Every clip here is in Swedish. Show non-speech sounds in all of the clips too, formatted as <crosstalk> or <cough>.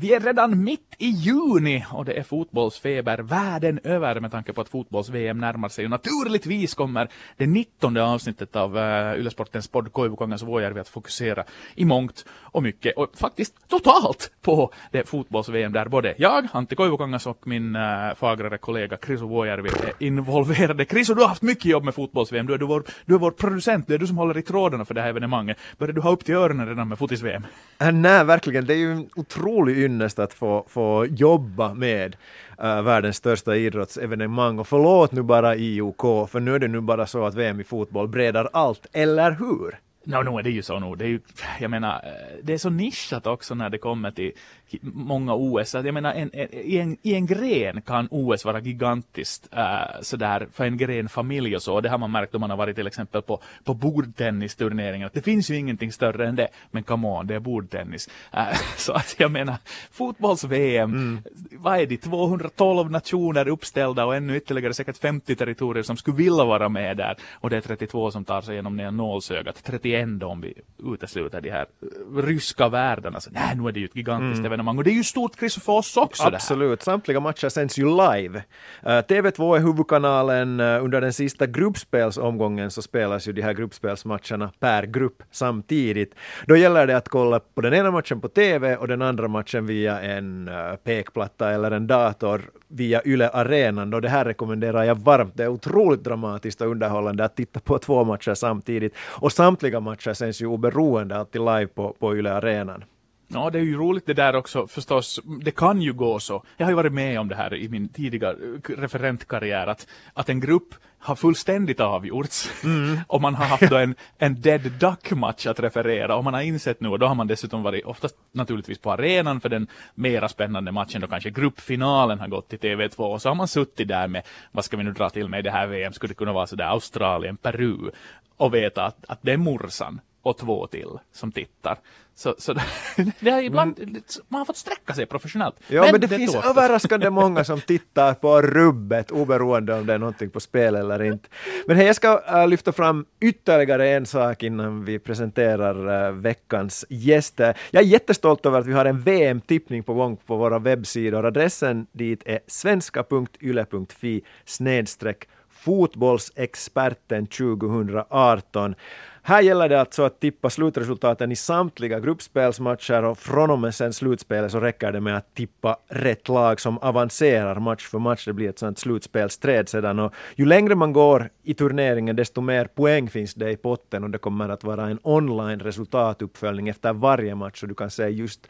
Vi är redan mitt i juni och det är fotbollsfeber världen över med tanke på att fotbolls-VM närmar sig. Och naturligtvis kommer det 19 avsnittet av eh, uh, Ylesportens podd Koivukongas Vuojärvi att fokusera i mångt och mycket och faktiskt totalt på det fotbolls-VM där både jag, Antti Koivukongas och min uh, fagrare kollega Krisu Vuojärvi är involverade. Krisu, du har haft mycket jobb med fotbolls-VM. Du är, du, vår, du är vår producent, det är du som håller i trådarna för det här evenemanget. Börjar du ha upp till öronen redan med fotis-VM? Äh, eh, nej, verkligen. Det är ju en otrolig ynnest att få, få jobba med uh, världens största idrottsevenemang. Och förlåt nu bara IOK, för nu är det nu bara så att VM i fotboll breder allt, eller hur? No, no, det är ju så nog. Det är ju, jag menar, eh, det är så nischat också när det kommer till många OS. Jag menar, en, en, i, en, i en gren kan OS vara gigantiskt äh, sådär för en grenfamilj och så. Det har man märkt om man har varit till exempel på, på bordtennisturneringar. Det finns ju ingenting större än det. Men come on, det är bordtennis. Äh, <laughs> så att jag menar, fotbolls-VM, mm. vad är det, 212 nationer uppställda och ännu ytterligare säkert 50 territorier som skulle vilja vara med där. Och det är 32 som tar sig igenom ner nålsögat. 31 då om vi utesluter de här ryska världarna. Så nej, nu är det ju ett gigantiskt mm evenemang. Och det är ju stort Chris för oss också. Absolut, samtliga matcher sänds ju live. Eh, uh, TV2 är huvudkanalen. Uh, under den sista gruppspelsomgången så spelas ju de här gruppspelsmatcherna per grupp samtidigt. Då gäller det att kolla på den ena matchen på TV och den andra matchen via en uh, pekplatta eller en dator via Yle Arenan. Och det här rekommenderar jag varmt. Det är otroligt dramatiskt och underhållande att titta på <laughs> två matcher samtidigt. Och samtliga matcher sänds ju oberoende alltid live på, på Yle Arenan. Ja, det är ju roligt det där också förstås. Det kan ju gå så. Jag har ju varit med om det här i min tidiga referentkarriär att, att en grupp har fullständigt avgjorts mm. <laughs> och man har haft en, en dead duck match att referera och man har insett nu och då har man dessutom varit oftast naturligtvis på arenan för den mera spännande matchen då kanske gruppfinalen har gått till TV2 och så har man suttit där med vad ska vi nu dra till med i det här VM skulle det kunna vara sådär Australien, Peru och veta att, att det är morsan och två till som tittar. Så, så <laughs> det är ibland, mm. man har fått sträcka sig professionellt. Ja, men, men det, det finns överraskande många som tittar på rubbet oberoende om det är någonting på spel eller inte. Men hej, jag ska uh, lyfta fram ytterligare en sak innan vi presenterar uh, veckans gäster. Jag är jättestolt över att vi har en VM-tippning på gång på våra webbsidor. Adressen dit är svenska.yle.fi snedstreck fotbollsexperten 2018. Här gäller det alltså att tippa slutresultaten i samtliga gruppspelsmatcher och från och med sen slutspelet så räcker det med att tippa rätt lag som avancerar match för match. Det blir ett sånt slutspelsträd sedan och ju längre man går i turneringen desto mer poäng finns det i potten och det kommer att vara en online resultatuppföljning efter varje match så du kan se just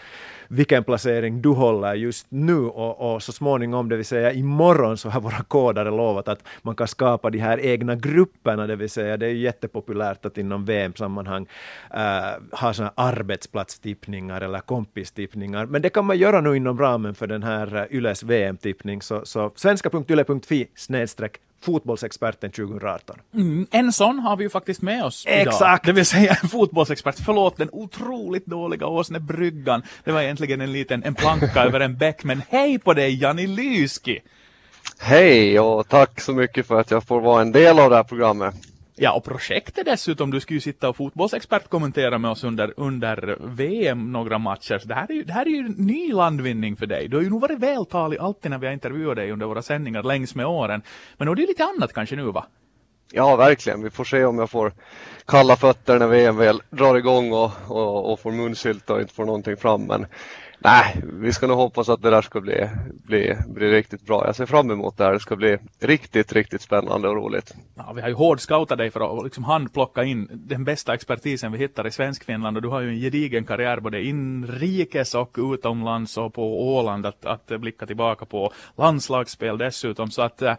vilken placering du håller just nu och, och så småningom, det vill säga imorgon, så har våra kodare lovat att man kan skapa de här egna grupperna, det vill säga det är jättepopulärt att inom VM-sammanhang uh, ha såna arbetsplatstippningar eller kompistippningar, men det kan man göra nu inom ramen för den här uh, Yles VM-tippning, så, så svenska.yle.fi snedstreck fotbollsexperten 2018. Mm, en sån har vi ju faktiskt med oss Exakt! Idag. Det vill säga en fotbollsexpert. Förlåt den otroligt dåliga Åsnebryggan. Det var egentligen en liten en planka <laughs> över en bäck. Men hej på dig Jani Lyski! Hej och tack så mycket för att jag får vara en del av det här programmet. Ja, och projektet dessutom. Du skulle ju sitta och fotbollsexpert kommentera med oss under, under VM några matcher. Så det här, är ju, det här är ju ny landvinning för dig. Du har ju nog varit vältalig alltid när vi har intervjuat dig under våra sändningar längs med åren. Men nu är det lite annat kanske nu va? Ja, verkligen. Vi får se om jag får kalla fötter när VM väl drar igång och, och, och får munsylta och inte får någonting fram. Men Nej, vi ska nog hoppas att det där ska bli, bli, bli riktigt bra. Jag ser fram emot det här. Det ska bli riktigt, riktigt spännande och roligt. Ja, vi har ju hårdscoutat dig för att liksom handplocka in den bästa expertisen vi hittar i svensk Finland och du har ju en gedigen karriär både inrikes och utomlands och på Åland att, att blicka tillbaka på landslagsspel dessutom. Så att eh,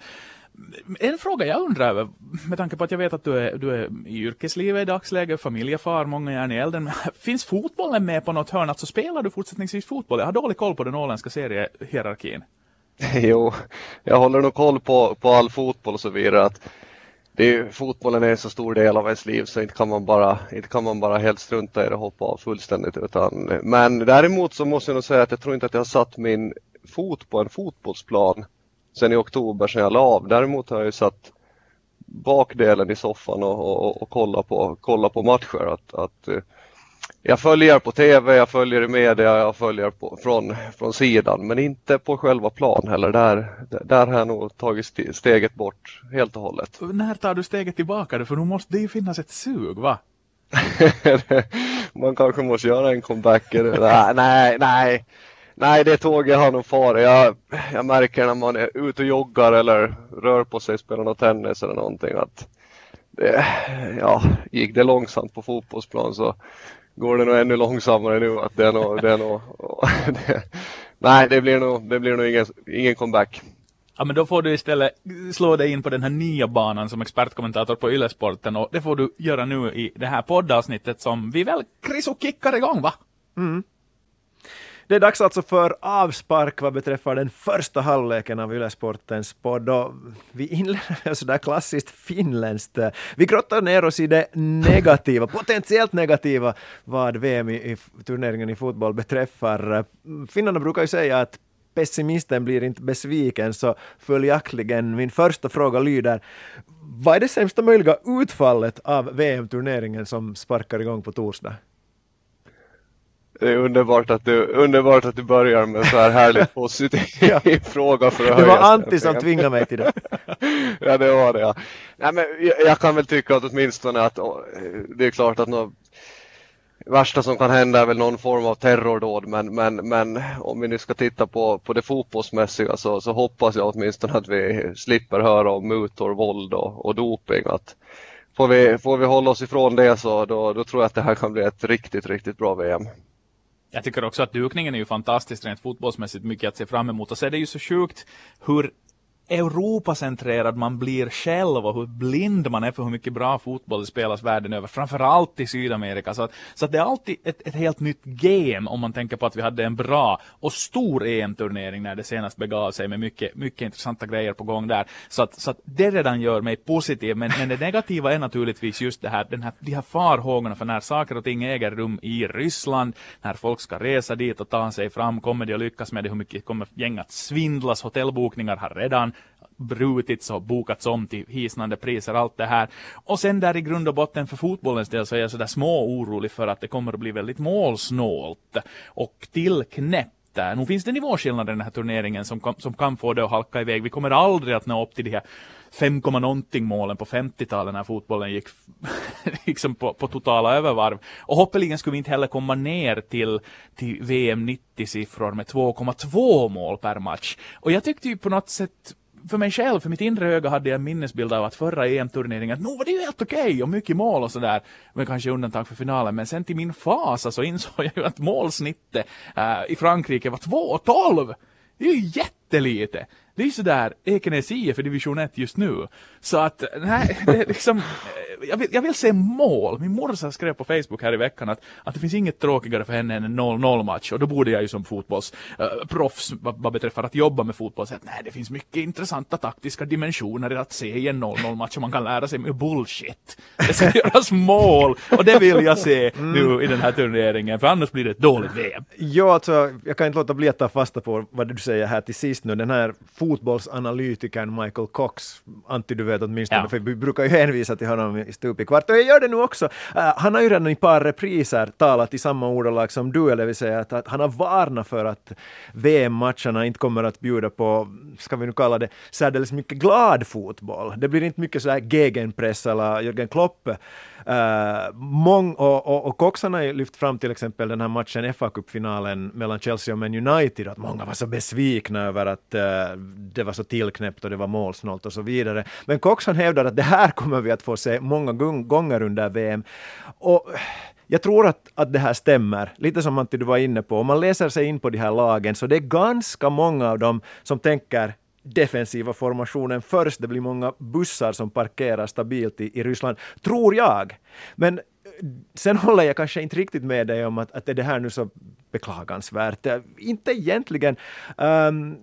en fråga jag undrar över, med tanke på att jag vet att du är, du är i yrkeslivet i dagsläget, familjefar, många järn i elden. <laughs> Finns fotbollen med på något hörn? Alltså spelar du fortsättningsvis fotboll? Jag har dålig koll på den åländska seriehierarkin. <laughs> Jo, jag håller nog koll på, på all fotboll och så vidare. Att det är, fotbollen är en så stor del av ens liv så inte kan man bara, inte kan man bara helt strunta i det och hoppa av fullständigt. Utan, men däremot så måste jag nog säga att jag tror inte att jag har satt min fot på en fotbollsplan sen i oktober sen jag la av. Däremot har jag ju satt bakdelen i soffan och, och, och kolla, på, kolla på matcher. Att, att, eh, jag följer på TV, jag följer i media, jag följer på, från, från sidan men inte på själva plan heller. Där, där har jag nog tagit steget bort helt och hållet. När tar du steget tillbaka? För nu måste det ju finnas ett sug va? <laughs> Man kanske måste göra en comeback. nej, nej, nej, det tåget har nog farit. Jag, jag märker när man är ute och joggar eller rör på sig, spelar något tennis eller någonting att det, ja, gick det långsamt på fotbollsplan så går det nog ännu långsammare nu. Att det är nog, det är nog, <laughs> det, nej, det blir nog, det blir nog ingen, ingen comeback. Ja men då får du istället slå dig in på den här nya banan som expertkommentator på Yllesporten och det får du göra nu i det här poddavsnittet som vi väl Kriso kickar igång va? Mm. Det är dags alltså för avspark vad beträffar den första halvleken av Ylesportens podd. Och vi inleder sådär klassiskt finländskt. Vi grottar ner oss i det negativa, potentiellt negativa, vad VM i, i turneringen i fotboll beträffar. Finnarna brukar ju säga att pessimisten blir inte besviken, så följaktligen min första fråga lyder vad är det sämsta möjliga utfallet av VM-turneringen som sparkar igång på torsdag? Det är underbart att du, underbart att du börjar med så här härligt <laughs> positiv <laughs> fråga för att Det var Antti som tvingade mig till det. <laughs> ja, det var det. Ja. Nej, men jag, jag, kan väl tycka att åtminstone att det är klart att något värsta som kan hända är väl någon form av terrordåd men, men, men om vi nu ska titta på, på det fotbollsmässiga så, så hoppas jag åtminstone att vi slipper höra om mutor, våld och, och doping. Att får, vi, får vi hålla oss ifrån det så då, då tror jag att det här kan bli ett riktigt, riktigt bra VM. Jag tycker också att dukningen är ju fantastiskt rent fotbollsmässigt mycket att se fram emot. Och så är det ju så sjukt hur Europacentrerad man blir själv och hur blind man är för hur mycket bra fotboll det spelas världen över, framförallt i Sydamerika. Så, att, så att det är alltid ett, ett helt nytt game om man tänker på att vi hade en bra och stor EM-turnering när det senast begav sig med mycket, mycket intressanta grejer på gång där. Så att, så att det redan gör mig positiv, men, men det negativa är naturligtvis just det här, den här, de här farhågorna för när saker och ting äger rum i Ryssland, när folk ska resa dit och ta sig fram, kommer de att lyckas med det, hur mycket kommer gäng att svindlas, hotellbokningar har redan brutits och bokats om till hisnande priser, allt det här. Och sen där i grund och botten för fotbollens del så är jag sådär små orolig för att det kommer att bli väldigt målsnålt och tillknäppt Nu finns det nivåskillnader i den här turneringen som, kan, som kan få det att halka iväg. Vi kommer aldrig att nå upp till de här 5, någonting målen på 50-talet när fotbollen gick <laughs> liksom på, på, totala övervarv. Och hoppeligen skulle vi inte heller komma ner till, till VM 90-siffror med 2,2 mål per match. Och jag tyckte ju på något sätt för mig själv, för mitt inre öga hade jag en minnesbild av att förra EM-turneringen, nog var det ju helt okej okay, och mycket mål och sådär, men kanske undantag för finalen, men sen till min fasa så alltså, insåg jag ju att målsnittet äh, i Frankrike var 2,12! Det är ju jättelite! Det är ju sådär Ekenäs IF i division 1 just nu. Så att, nej, det är liksom, jag vill, jag vill se mål. Min morsa skrev på Facebook här i veckan att, att det finns inget tråkigare för henne än en 0-0 match. Och då borde jag ju som fotbollsproffs, uh, vad, vad beträffar att jobba med fotboll, säga att nej, det finns mycket intressanta taktiska dimensioner i att se i en 0-0 match och man kan lära sig med bullshit. Det ska <laughs> göras mål och det vill jag se mm. nu i den här turneringen, för annars blir det ett dåligt VM. Ja, alltså, jag kan inte låta bli att ta fasta på vad du säger här till sist nu. Den här fotbollsanalytikern Michael Cox, Antti du vet åtminstone, ja. för vi brukar ju hänvisa till honom stup i kvart. Och jag gör det nu också. Uh, han har ju redan i par repriser talat i samma ordalag som du, eller vill säga att, att han har varnat för att VM-matcherna inte kommer att bjuda på, ska vi nu kalla det, särdeles mycket glad fotboll. Det blir inte mycket sådär gegenpress eller Jörgen Klopp Uh, mång, och, och, och Cox har ju lyft fram till exempel den här matchen, fa Cup-finalen mellan Chelsea och Man United, att många var så besvikna över att uh, det var så tillknäppt och det var målsnålt och så vidare. Men Cox han hävdar att det här kommer vi att få se många gånger under VM. Och jag tror att, att det här stämmer, lite som Antti du var inne på. Om man läser sig in på de här lagen så det är ganska många av dem som tänker defensiva formationen först. Det blir många bussar som parkerar stabilt i, i Ryssland, tror jag. Men eh, sen håller jag kanske inte riktigt med dig om att, att är det här nu så beklagansvärt. Eh, inte egentligen. Um,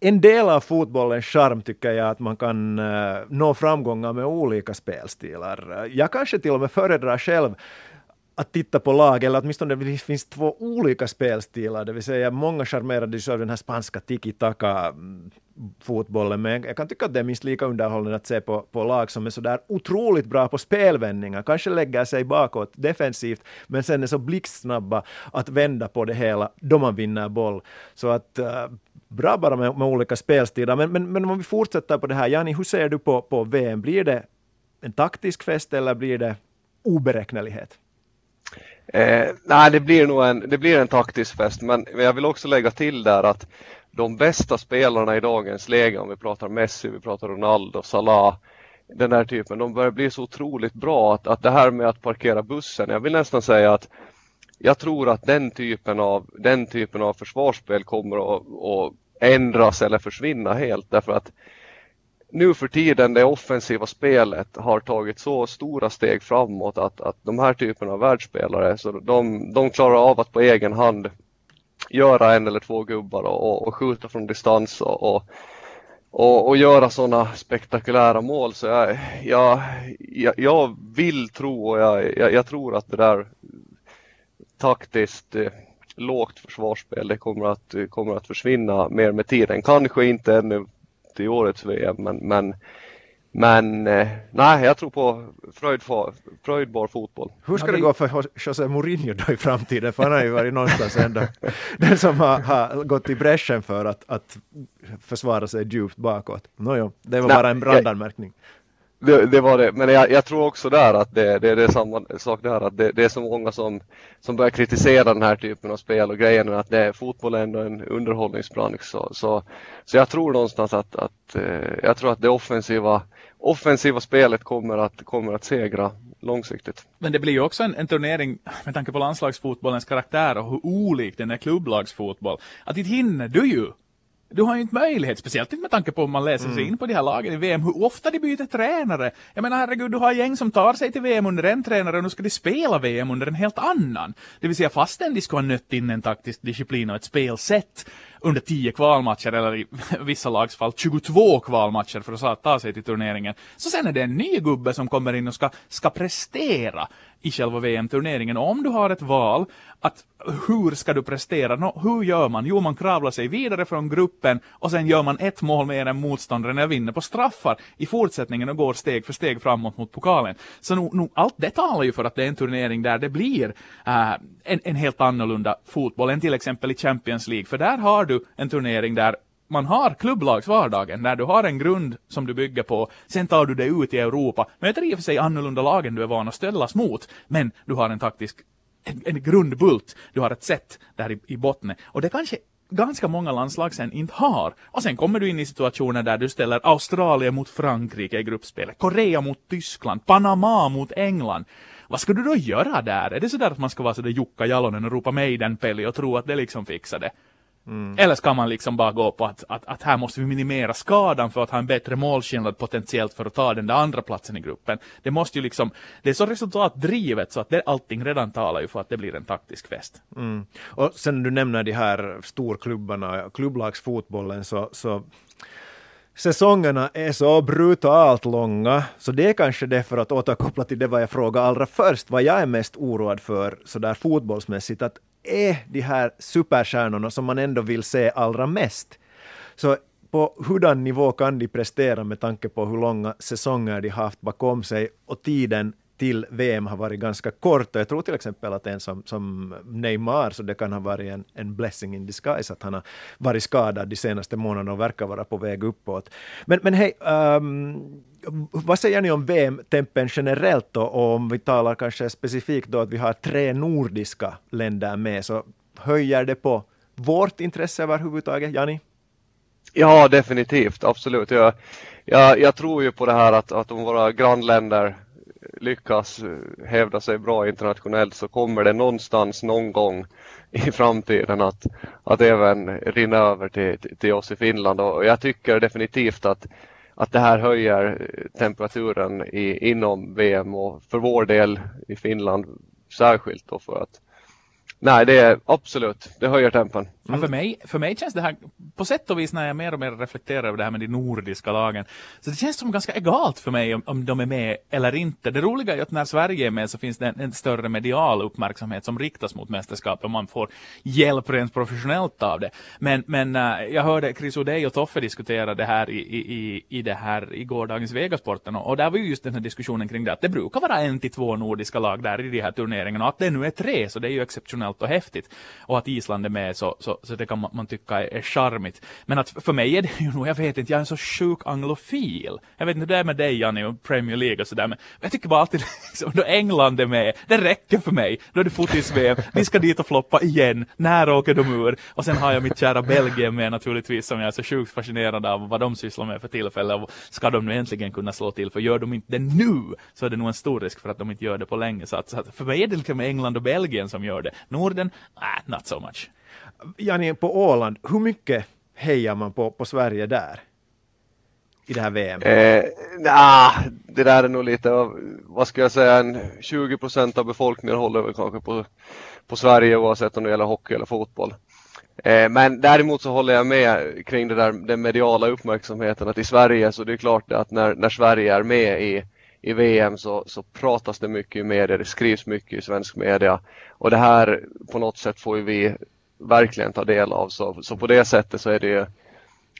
en del av fotbollens charm tycker jag att man kan uh, nå framgångar med olika spelstilar. Jag kanske till och med föredrar själv att titta på lag, eller åtminstone det finns två olika spelstilar, det vill säga många charmerades av den här spanska tiki-taka mm, fotbollen, men jag kan tycka att det är minst lika underhållande att se på, på lag som är så där otroligt bra på spelvändningar, kanske lägger sig bakåt defensivt, men sen är så blixtsnabba att vända på det hela då man vinner boll. Så att uh, bra bara med, med olika spelstilar. Men, men, men om vi fortsätter på det här, Jani, hur ser du på, på VM? Blir det en taktisk fest eller blir det oberäknelighet? Eh, nej, det blir nog en, det blir en taktisk fest, men jag vill också lägga till där att de bästa spelarna i dagens läge, om vi pratar Messi, vi pratar Ronaldo, Salah, den där typen, de börjar bli så otroligt bra att, att det här med att parkera bussen, jag vill nästan säga att jag tror att den typen av, den typen av försvarsspel kommer att, att ändras eller försvinna helt därför att nu för tiden det offensiva spelet har tagit så stora steg framåt att, att de här typerna av världsspelare så de, de klarar av att på egen hand göra en eller två gubbar och, och skjuta från distans och, och, och, och göra sådana spektakulära mål. Så jag, jag, jag, jag vill tro och jag, jag, jag, tror att det där taktiskt eh, lågt försvarsspel det kommer att, kommer att försvinna mer med tiden. Kanske inte ännu till årets VM men, men men eh, nej, jag tror på fröjdbar fotboll. Hur ska det gå för José Mourinho då i framtiden? För han har ju varit någonstans ändå <laughs> den som har, har gått i bräschen för att, att försvara sig djupt bakåt. Nåjo, det var nej, bara en brandanmärkning. Det, det, var det, men jag, jag, tror också där att det, det, det är samma sak där att det, det, är så många som, som börjar kritisera den här typen av spel och grejen att det, fotboll är ändå en underhållningsbransch så, så, så jag tror någonstans att, att eh, jag tror att det offensiva offensiva spelet kommer att, kommer att segra långsiktigt. Men det blir ju också en, en turnering med tanke på landslagsfotbollens karaktär och hur olik den är klubblagsfotboll. Att inte hinner du ju du har ju inte möjlighet, speciellt inte med tanke på om man läser sig mm. in på de här lagen i VM, hur ofta de byter tränare. Jag menar herregud, du har gäng som tar sig till VM under en tränare och nu ska de spela VM under en helt annan. Det vill säga fastän de ska ha nött in en taktisk disciplin och ett spelsätt under 10 kvalmatcher eller i <laughs> vissa lags fall 22 kvalmatcher för att ta sig till turneringen. Så sen är det en ny gubbe som kommer in och ska, ska prestera i själva VM-turneringen. Om du har ett val att hur ska du prestera? No, hur gör man? Jo, man kravlar sig vidare från gruppen och sen gör man ett mål mer än motståndaren och vinner på straffar i fortsättningen och går steg för steg framåt mot pokalen. Så nu, nu, allt det talar ju för att det är en turnering där det blir äh, en, en helt annorlunda fotboll än till exempel i Champions League. För där har du en turnering där man har klubblagsvardagen, när du har en grund som du bygger på, sen tar du dig ut i Europa, möter i och för sig annorlunda lagen du är van att ställas mot, men du har en taktisk en, en grundbult, du har ett sätt där i, i botten. Och det kanske ganska många landslag sen inte har. Och sen kommer du in i situationer där du ställer Australien mot Frankrike i gruppspelet, Korea mot Tyskland, Panama mot England. Vad ska du då göra där? Är det sådär att man ska vara sådär Jukka Jalonen och ropa Maiden-Peli och tro att det liksom fixar det? Mm. Eller ska man liksom bara gå på att, att, att här måste vi minimera skadan för att ha en bättre målskillnad potentiellt för att ta den där andra platsen i gruppen. Det måste ju liksom, det är så resultatdrivet så att det, allting redan talar ju för att det blir en taktisk fest. Mm. Och sen du nämner de här storklubbarna, klubblagsfotbollen så, så säsongerna är så brutalt långa, så det är kanske det för att återkoppla till det vad jag frågade allra först, vad jag är mest oroad för sådär fotbollsmässigt, att är de här superstjärnorna som man ändå vill se allra mest. Så på hurdan nivå kan de prestera med tanke på hur långa säsonger de haft bakom sig och tiden till VM har varit ganska kort. Och jag tror till exempel att en som, som Neymar, så det kan ha varit en, en blessing in disguise att han har varit skadad de senaste månaderna och verkar vara på väg uppåt. Men, men hej, um, vad säger ni om VM-tempen generellt då, och om vi talar kanske specifikt då att vi har tre nordiska länder med, så höjer det på vårt intresse överhuvudtaget, Jani? Ja, definitivt, absolut. Jag, jag, jag tror ju på det här att, att om våra grannländer lyckas hävda sig bra internationellt så kommer det någonstans någon gång i framtiden att, att även rinna över till, till oss i Finland och jag tycker definitivt att att det här höjer temperaturen i, inom VM och för vår del i Finland särskilt då för att Nej, det är absolut, det höjer tempen. Ja, för, mig, för mig känns det här, på sätt och vis när jag mer och mer reflekterar över det här med de nordiska lagen, så det känns som ganska egalt för mig om, om de är med eller inte. Det roliga är att när Sverige är med så finns det en, en större medial uppmärksamhet som riktas mot mästerskapet och man får hjälp rent professionellt av det. Men, men uh, jag hörde Chris O'Day och Toffe diskutera det här i, i, i det här i gårdagens Vegasporten och, och där var ju just den här diskussionen kring det att det brukar vara en till två nordiska lag där i de här turneringarna och att det nu är tre så det är ju exceptionellt och häftigt. Och att Island är med så, så, så det kan man, man tycka är, är charmigt. Men att för mig är det ju nog, jag vet inte, jag är en så sjuk anglofil. Jag vet inte hur det är med dig Janni och Premier League och sådär men jag tycker bara alltid <laughs> liksom, då England är med, det räcker för mig. Då är det fotis-VM, vi ska dit och floppa igen, när åker de ur? Och sen har jag mitt kära Belgien med naturligtvis som jag är så sjukt fascinerad av vad de sysslar med för tillfället. Och ska de nu äntligen kunna slå till, för gör de inte det nu så är det nog en stor risk för att de inte gör det på länge. Så, att, så att för mig är det liksom England och Belgien som gör det. Norden, ah, not so much. Jani, på Åland, hur mycket hejar man på, på Sverige där? I det här VM? Eh, nah, det där är nog lite, vad ska jag säga, en 20 procent av befolkningen håller väl kanske på, på Sverige oavsett om det gäller hockey eller fotboll. Eh, men däremot så håller jag med kring det där, den mediala uppmärksamheten att i Sverige så det är klart att när, när Sverige är med i, i VM så, så pratas det mycket i media, det skrivs mycket i svensk media och det här på något sätt får vi verkligen ta del av. Så, så på det sättet så är det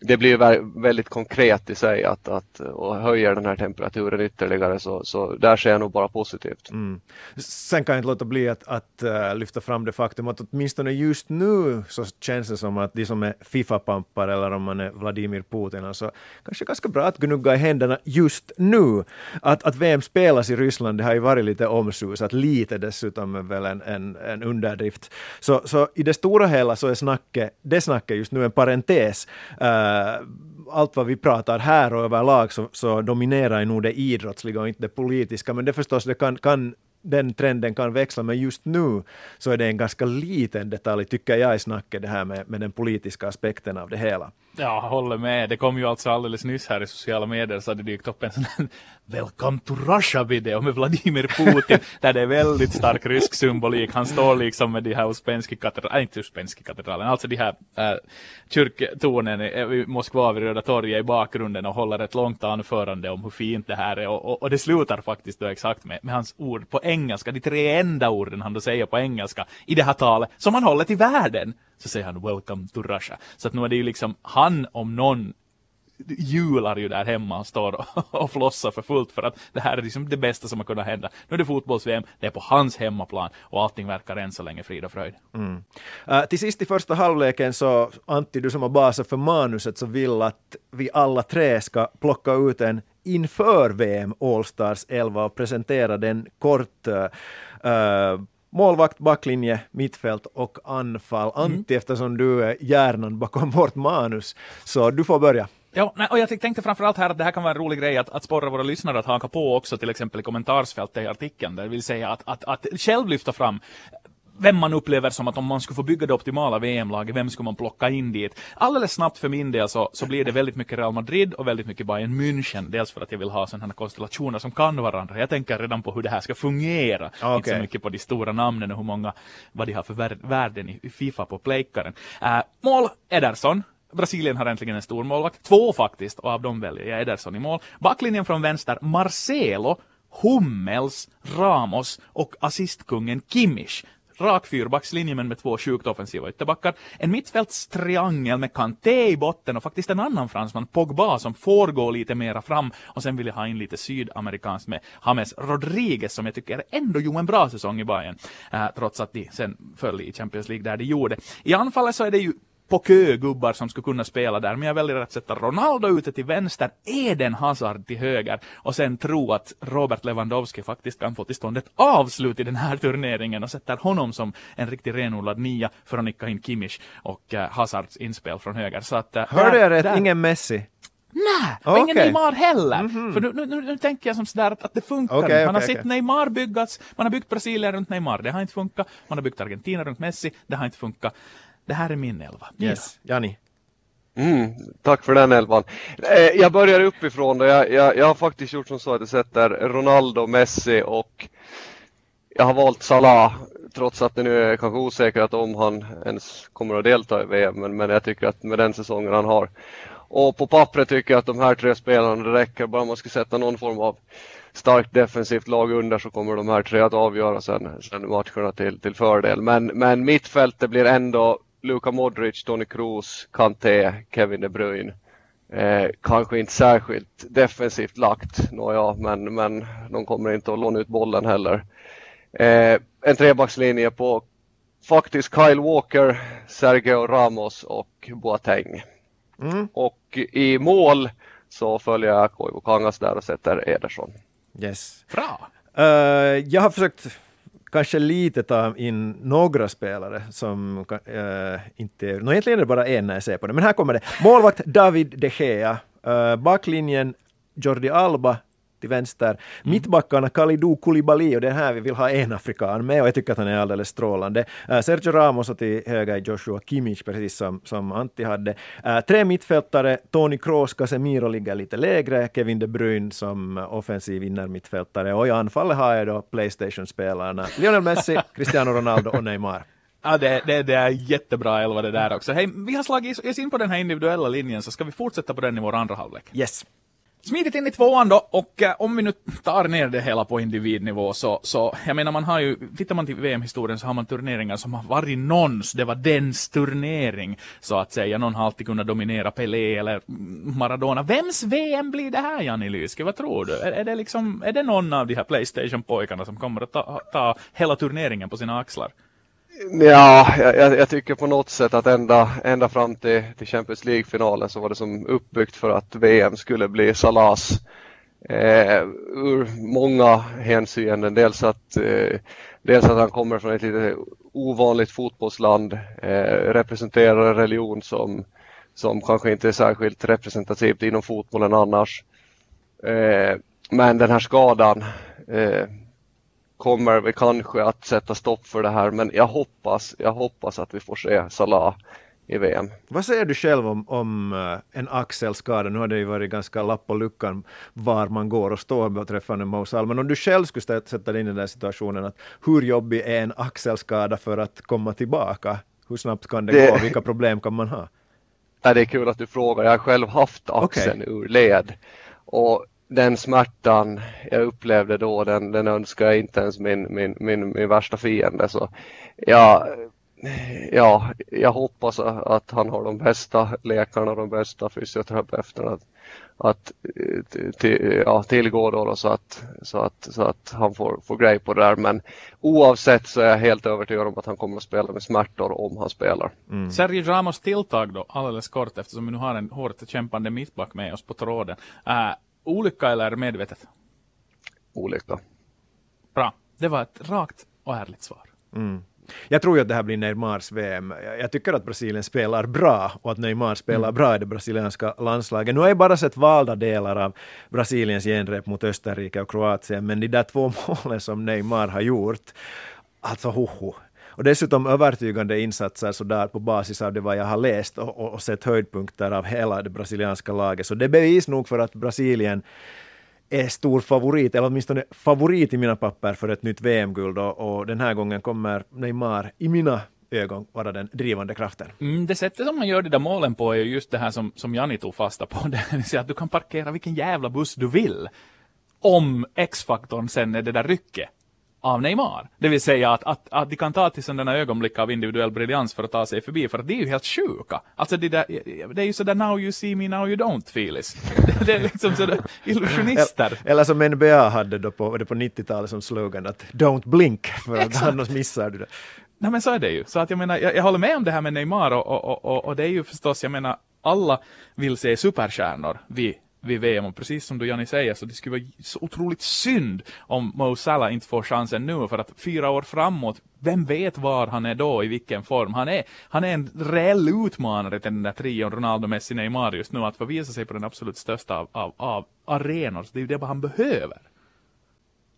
det blir väldigt konkret i sig att, att och höjer den här temperaturen ytterligare så, så där ser jag nog bara positivt. Mm. Sen kan jag inte låta bli att, att uh, lyfta fram det faktum att åtminstone just nu så känns det som att de som är Fifa-pampar eller om man är Vladimir Putin, alltså kanske ganska bra att gnugga i händerna just nu. Att, att VM spelas i Ryssland, det har ju varit lite omsusat, lite dessutom är väl en, en, en underdrift. Så, så i det stora hela så är snacket, det snacket just nu en parentes. Uh, Eh, allt vad vi pratar här och överlag så, så dominerar nog det idrottsliga och inte det politiska. Men det förstås, det kan, kan den trenden kan växla, men just nu så är det en ganska liten detalj, tycker jag, i snacket, det här med, med den politiska aspekten av det hela. Ja, håller med. Det kom ju alltså alldeles nyss här i sociala medier så hade det dykt upp en sån här Welcome to Russia-video med Vladimir Putin <laughs> där det är väldigt stark rysk symbolik. Han står liksom med de här Uspenski katedralen, äh, inte Uspenski katedralen, alltså de här äh, kyrktornen i Moskva vid Röda torget i bakgrunden och håller ett långt anförande om hur fint det här är och, och, och det slutar faktiskt då exakt med, med hans ord på engelska, de tre enda orden han då säger på engelska i det här talet som han håller till världen så säger han welcome to Russia. Så att nu är det ju liksom han om någon jular ju där hemma och står <laughs> och, flossar för fullt för att det här är liksom det bästa som har kunnat hända. Nu är det fotbolls-VM, det är på hans hemmaplan och allting verkar än så länge frid och fröjd. Mm. Uh, till sist i första halvleken så Antti, du som har basen för manuset så vill att vi alla tre ska plocka ut en inför VM Allstars 11 och presentera den kort uh, målvakt, backlinje, mittfält och anfall. Mm. Antti, mm. eftersom du är hjärnan bakom vårt manus, så du får börja. Ja, och jag tänkte framförallt här att det här kan vara en rolig grej att, att sporra våra lyssnare att haka på också till exempel i kommentarsfältet i artikeln. Det vill säga att, att, att själv lyfta fram vem man upplever som att om man skulle få bygga det optimala VM-laget, vem skulle man plocka in dit? Alldeles snabbt för min del så, så blir det väldigt mycket Real Madrid och väldigt mycket Bayern München. Dels för att jag vill ha sådana här konstellationer som kan varandra. Jag tänker redan på hur det här ska fungera. Okay. Inte så mycket på de stora namnen och hur många, vad de har för värden i Fifa på plejkaren. Uh, mål, Ederson. Brasilien har äntligen en stor målvakt. Två faktiskt, och av dem väljer jag Ederson i mål. Backlinjen från vänster, Marcelo, Hummels, Ramos och assistkungen Kimmich rak fyrbackslinje men med två sjukt offensiva ytterbackar. En mittfältstriangel med Kanté i botten och faktiskt en annan fransman, Pogba, som får gå lite mera fram. Och sen vill jag ha in lite sydamerikanskt med James Rodriguez som jag tycker ändå gjorde en bra säsong i Bayern. Uh, trots att de sen föll i Champions League där de gjorde. I anfallet så är det ju på kö gubbar som skulle kunna spela där, men jag väljer att sätta Ronaldo ute till vänster, Eden Hazard till höger och sen tro att Robert Lewandowski faktiskt kan få till stånd ett avslut i den här turneringen och sätter honom som en riktigt renodlad nia för att nicka in Kimmich och uh, Hazards inspel från höger. Så att, uh, Hörde jag rätt? Ingen Messi? Nej, och okay. ingen Neymar heller. Mm -hmm. För nu, nu, nu, tänker jag som sådär att, att det funkar. Okay, man okay, har sett Neymar byggas, man har byggt Brasilien runt Neymar, det har inte funkat. Man har byggt Argentina runt Messi, det har inte funkat. Det här är min elva. Yes, Jani. Mm, tack för den elvan. Eh, jag börjar uppifrån. Jag, jag, jag har faktiskt gjort som så att jag sätter Ronaldo, Messi och jag har valt Salah trots att det nu är kanske osäkert om han ens kommer att delta i VM. Men, men jag tycker att med den säsongen han har. Och på pappret tycker jag att de här tre spelarna det räcker. Bara man ska sätta någon form av starkt defensivt lag under så kommer de här tre att avgöra sen, sen matcherna till, till fördel. Men, men mittfältet blir ändå Luka Modric, Toni Kroos, Kanté, Kevin De Bruyne. Eh, kanske inte särskilt defensivt lagt, nåja, men, men de kommer inte att låna ut bollen heller. Eh, en trebackslinje på faktiskt Kyle Walker, Sergio Ramos och Boateng. Mm. Och i mål så följer jag Koivu Kangas där och sätter Ederson. Yes. Bra! Uh, jag har försökt kanske lite ta in några spelare som äh, inte... No, egentligen är det bara en när jag ser på det, men här kommer det. Målvakt David de Gea, äh, backlinjen Jordi Alba, till vänster. Mm. Mittbackarna Kalidou Koulibaly och det är här vi vill ha en afrikan med och jag tycker att han är alldeles strålande. Uh, Sergio Ramos och till höger Joshua Kimmich precis som, som Antti hade. Uh, tre mittfältare, Toni Kroos, Casemiro ligger lite lägre, Kevin De Bruyne som offensiv innermittfältare och i anfallet har jag då Playstation-spelarna Lionel Messi, <laughs> Cristiano Ronaldo och Neymar. Ja, det, det, det är jättebra elva det där också. Hej, vi har slagit oss in på den här individuella linjen, så ska vi fortsätta på den i vår andra halvlek? Yes. Smidigt in i tvåan då, och eh, om vi nu tar ner det hela på individnivå så, så, jag menar man har ju, tittar man till VM-historien så har man turneringar som har varit någons, det var dens turnering, så att säga. Någon har alltid kunnat dominera Pelé eller Maradona. Vems VM blir det här, Janni Lyske? Vad tror du? Är, är, det liksom, är det någon av de här Playstation-pojkarna som kommer att ta, ta hela turneringen på sina axlar? Ja, jag, jag, tycker på något sätt att ända, ända fram till, till Champions League-finalen så var det som uppbyggt för att VM skulle bli Salahs. Eh, ur många hänseenden. Dels att, eh, dels att han kommer från ett lite ovanligt fotbollsland, eh, representerar en religion som, som kanske inte är särskilt representativt inom fotbollen annars. Eh, men den här skadan eh, kommer vi kanske att sätta stopp för det här men jag hoppas, jag hoppas att vi får se Salah i VM. Vad säger du själv om, om uh, en axelskada? Nu har det ju varit ganska lapp på luckan var man går och står beträffande Mo Salah. Men om du själv skulle sätta dig in i den situationen, att hur jobbig är en axelskada för att komma tillbaka? Hur snabbt kan det, det... gå? Vilka problem kan man ha? Ja, det är kul att du frågar. Jag har själv haft axeln okay. ur led. Och den smärtan jag upplevde då, den, den önskar jag inte ens min, min, min, min värsta fiende. Så ja, ja, jag hoppas att han har de bästa läkarna, de bästa fysioterapeuterna att, att till, ja, tillgå då, så, att, så, att, så att han får, får grej på det där. Men oavsett så är jag helt övertygad om att han kommer att spela med smärtor om han spelar. Mm. Sergio Ramos tilltag då, alldeles kort eftersom vi nu har en hårt kämpande mittback med oss på tråden. Uh, Olycka eller medvetet? Olycka. Bra. Det var ett rakt och ärligt svar. Mm. Jag tror ju att det här blir Neymars VM. Jag tycker att Brasilien spelar bra och att Neymar spelar mm. bra i det brasilianska landslaget. Nu har jag bara sett valda delar av Brasiliens genrep mot Österrike och Kroatien, men de där två <laughs> målen som Neymar har gjort, alltså hoho, och dessutom övertygande insatser så där på basis av det vad jag har läst och, och, sett höjdpunkter av hela det brasilianska laget. Så det är bevis nog för att Brasilien är stor favorit, eller åtminstone favorit i mina papper för ett nytt VM-guld och, och den här gången kommer Neymar i mina ögon vara den drivande kraften. Mm, det sättet som man gör de där målen på är just det här som, som Jani tog fasta på, <laughs> det vill säga att du kan parkera vilken jävla buss du vill. Om X-faktorn sen är det där rycket av Neymar. Det vill säga att, att, att de kan ta till sådana ögonblick av individuell briljans för att ta sig förbi, för att det är ju helt sjuka. Alltså det, där, det är ju sådär now you see me, now you don't Filis. <laughs> Det, är liksom sådär illusionister. <laughs> Eller som NBA hade då på, på 90-talet som slogan att don't blink, för att annars missar du det. Nej men så är det ju. Så att jag menar, jag, jag håller med om det här med Neymar och, och, och, och det är ju förstås, jag menar, alla vill se superstjärnor vid vid VM och precis som du Janni säger så det skulle vara så otroligt synd om Mo Salah inte får chansen nu för att fyra år framåt, vem vet var han är då, i vilken form. Han är, han är en reell utmanare till den där trion Ronaldo, Messi, Neymar just nu att få visa sig på den absolut största av, av, av arenor. Så det är ju det han behöver.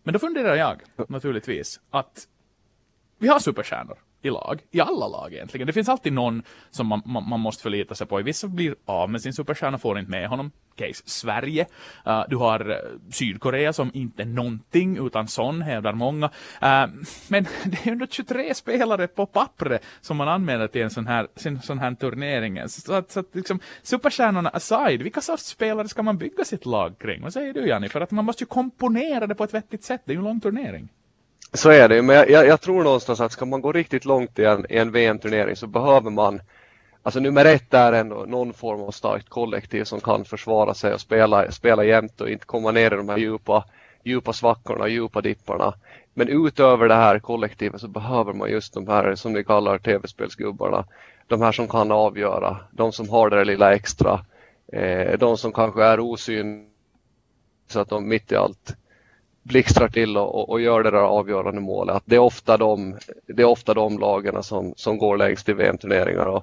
Men då funderar jag naturligtvis att vi har superstjärnor i lag, i alla lag egentligen. Det finns alltid någon som man, man, man måste förlita sig på. Vissa blir av med sin superstjärna, får inte med honom. Case Sverige. Uh, du har uh, Sydkorea som inte är någonting utan sån, hävdar många. Uh, men <laughs> det är ändå 23 spelare på pappret som man anmäler till en sån här, sin, sån här turnering. Så att, så att liksom, superstjärnorna aside, vilka sorts spelare ska man bygga sitt lag kring? Vad säger du Janni? För att man måste ju komponera det på ett vettigt sätt. Det är ju en lång turnering. Så är det, men jag, jag, tror någonstans att ska man gå riktigt långt i en, en VM-turnering så behöver man Alltså nummer ett är ändå någon form av starkt kollektiv som kan försvara sig och spela, spela jämt och inte komma ner i de här djupa, djupa svackorna, djupa dipparna. Men utöver det här kollektivet så behöver man just de här som ni kallar tv-spelsgubbarna. De här som kan avgöra, de som har det där lilla extra. Eh, de som kanske är osynliga så att de mitt i allt blixtrar till och, och, gör det där avgörande målet. Att det, är ofta de, det är ofta de lagen som, som går längst i VM-turneringar.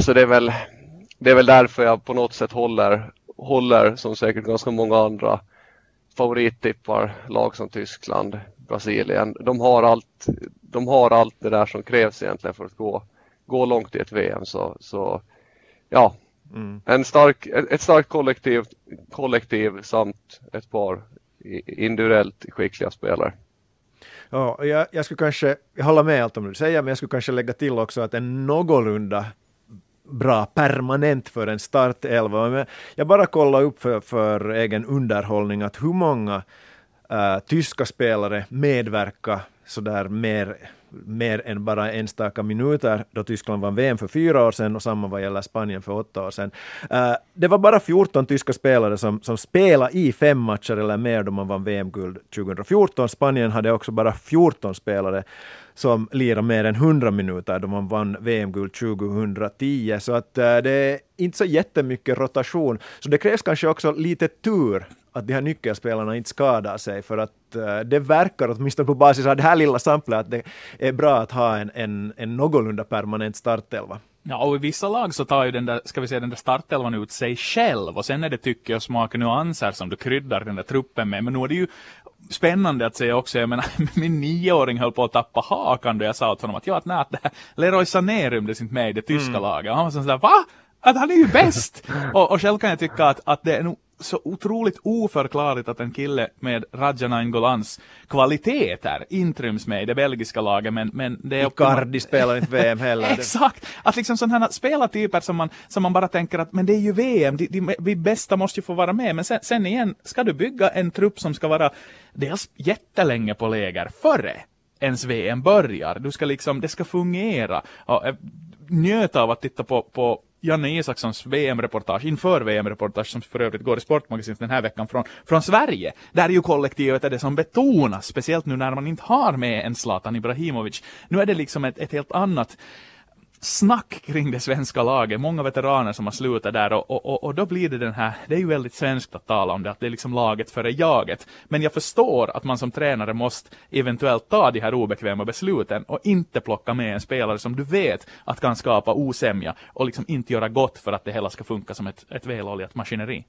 Så det är, väl, det är väl därför jag på något sätt håller, håller som säkert ganska många andra favorittippar, lag som Tyskland, Brasilien. De har allt, de har allt det där som krävs egentligen för att gå, gå långt i ett VM. Så, så ja, mm. en stark, ett starkt kollektiv, kollektiv samt ett par individuellt skickliga spelare. Ja, jag, jag skulle kanske, jag håller med allt om det du säger, men jag skulle kanske lägga till också att en någorlunda bra permanent för en startelva. Jag bara kollade upp för, för egen underhållning att hur många uh, tyska spelare medverkar sådär mer mer än bara enstaka minuter då Tyskland vann VM för fyra år sedan och samma vad gäller Spanien för åtta år sedan. Uh, det var bara 14 tyska spelare som, som spelade i fem matcher eller mer då man vann VM-guld 2014. Spanien hade också bara 14 spelare som lirade mer än 100 minuter då man vann VM-guld 2010. Så att uh, det är inte så jättemycket rotation. Så det krävs kanske också lite tur att de här nyckelspelarna inte skadar sig, för att uh, det verkar åtminstone på basis av det här lilla samplet att det är bra att ha en, en, en någorlunda permanent startelva. Ja, och i vissa lag så tar ju den där, ska vi säga, den där startelvan ut sig själv och sen är det tycke och smak och nyanser som du kryddar den där truppen med. Men nu är det ju spännande att säga också, jag menar, <laughs> min nioåring höll på att tappa hakan då jag sa åt honom att ja, att nej, att det här Leroy Sané rymdes inte med i det tyska mm. laget. Och han var sådär, va? Att han är ju bäst! <laughs> och, och själv kan jag tycka att, att det är nog så otroligt oförklarligt att en kille med Raja Naingolans kvaliteter intryms med i det belgiska laget men, men det är Icardi spelar inte VM <laughs> heller. Exakt! Att liksom sådana spelartyper som man, som man bara tänker att men det är ju VM, de, de, vi bästa måste ju få vara med men sen, sen igen, ska du bygga en trupp som ska vara dels jättelänge på läger före ens VM börjar. Du ska liksom, det ska fungera. Och, äh, njöt av att titta på, på Janne Isakssons VM-reportage, inför VM-reportage som för övrigt går i Sportmagasinet den här veckan från, från Sverige. Där ju kollektivet är det som betonas, speciellt nu när man inte har med en Zlatan Ibrahimovic. Nu är det liksom ett, ett helt annat snack kring det svenska laget, många veteraner som har slutat där och, och, och då blir det den här, det är ju väldigt svenskt att tala om det, att det är liksom laget före jaget. Men jag förstår att man som tränare måste eventuellt ta de här obekväma besluten och inte plocka med en spelare som du vet att kan skapa osämja och liksom inte göra gott för att det hela ska funka som ett, ett väloljat maskineri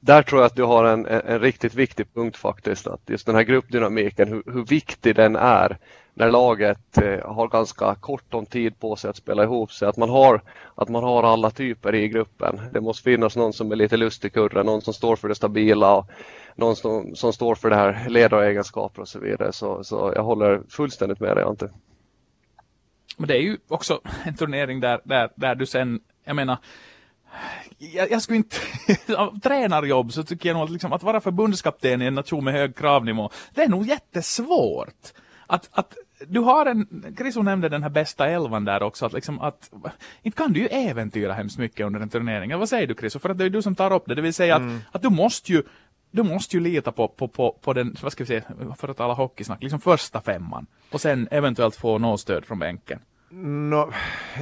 där tror jag att du har en, en, riktigt viktig punkt faktiskt. Att just den här gruppdynamiken, hur, hur viktig den är när laget eh, har ganska kort om tid på sig att spela ihop sig. Att man, har, att man har alla typer i gruppen. Det måste finnas någon som är lite lustig kurre, någon som står för det stabila och någon som, som står för det här ledaregenskaper och så vidare. Så, så jag håller fullständigt med dig Ante. Men det är ju också en turnering där, där, där du sen, jag menar jag, jag skulle inte, <laughs> av tränarjobb så tycker jag nog att, liksom, att vara förbundskapten i en nation med hög kravnivå, det är nog jättesvårt. Att, att du har en, Chris nämnde den här bästa elvan där också, att liksom att, inte kan du ju äventyra hemskt mycket under en turnering. Vad säger du Chris? För att det är du som tar upp det, det vill säga att, mm. att du måste ju du måste ju lita på, på, på, på den, vad ska vi säga, för att tala hockeysnack, liksom första femman. Och sen eventuellt få något stöd från bänken. No,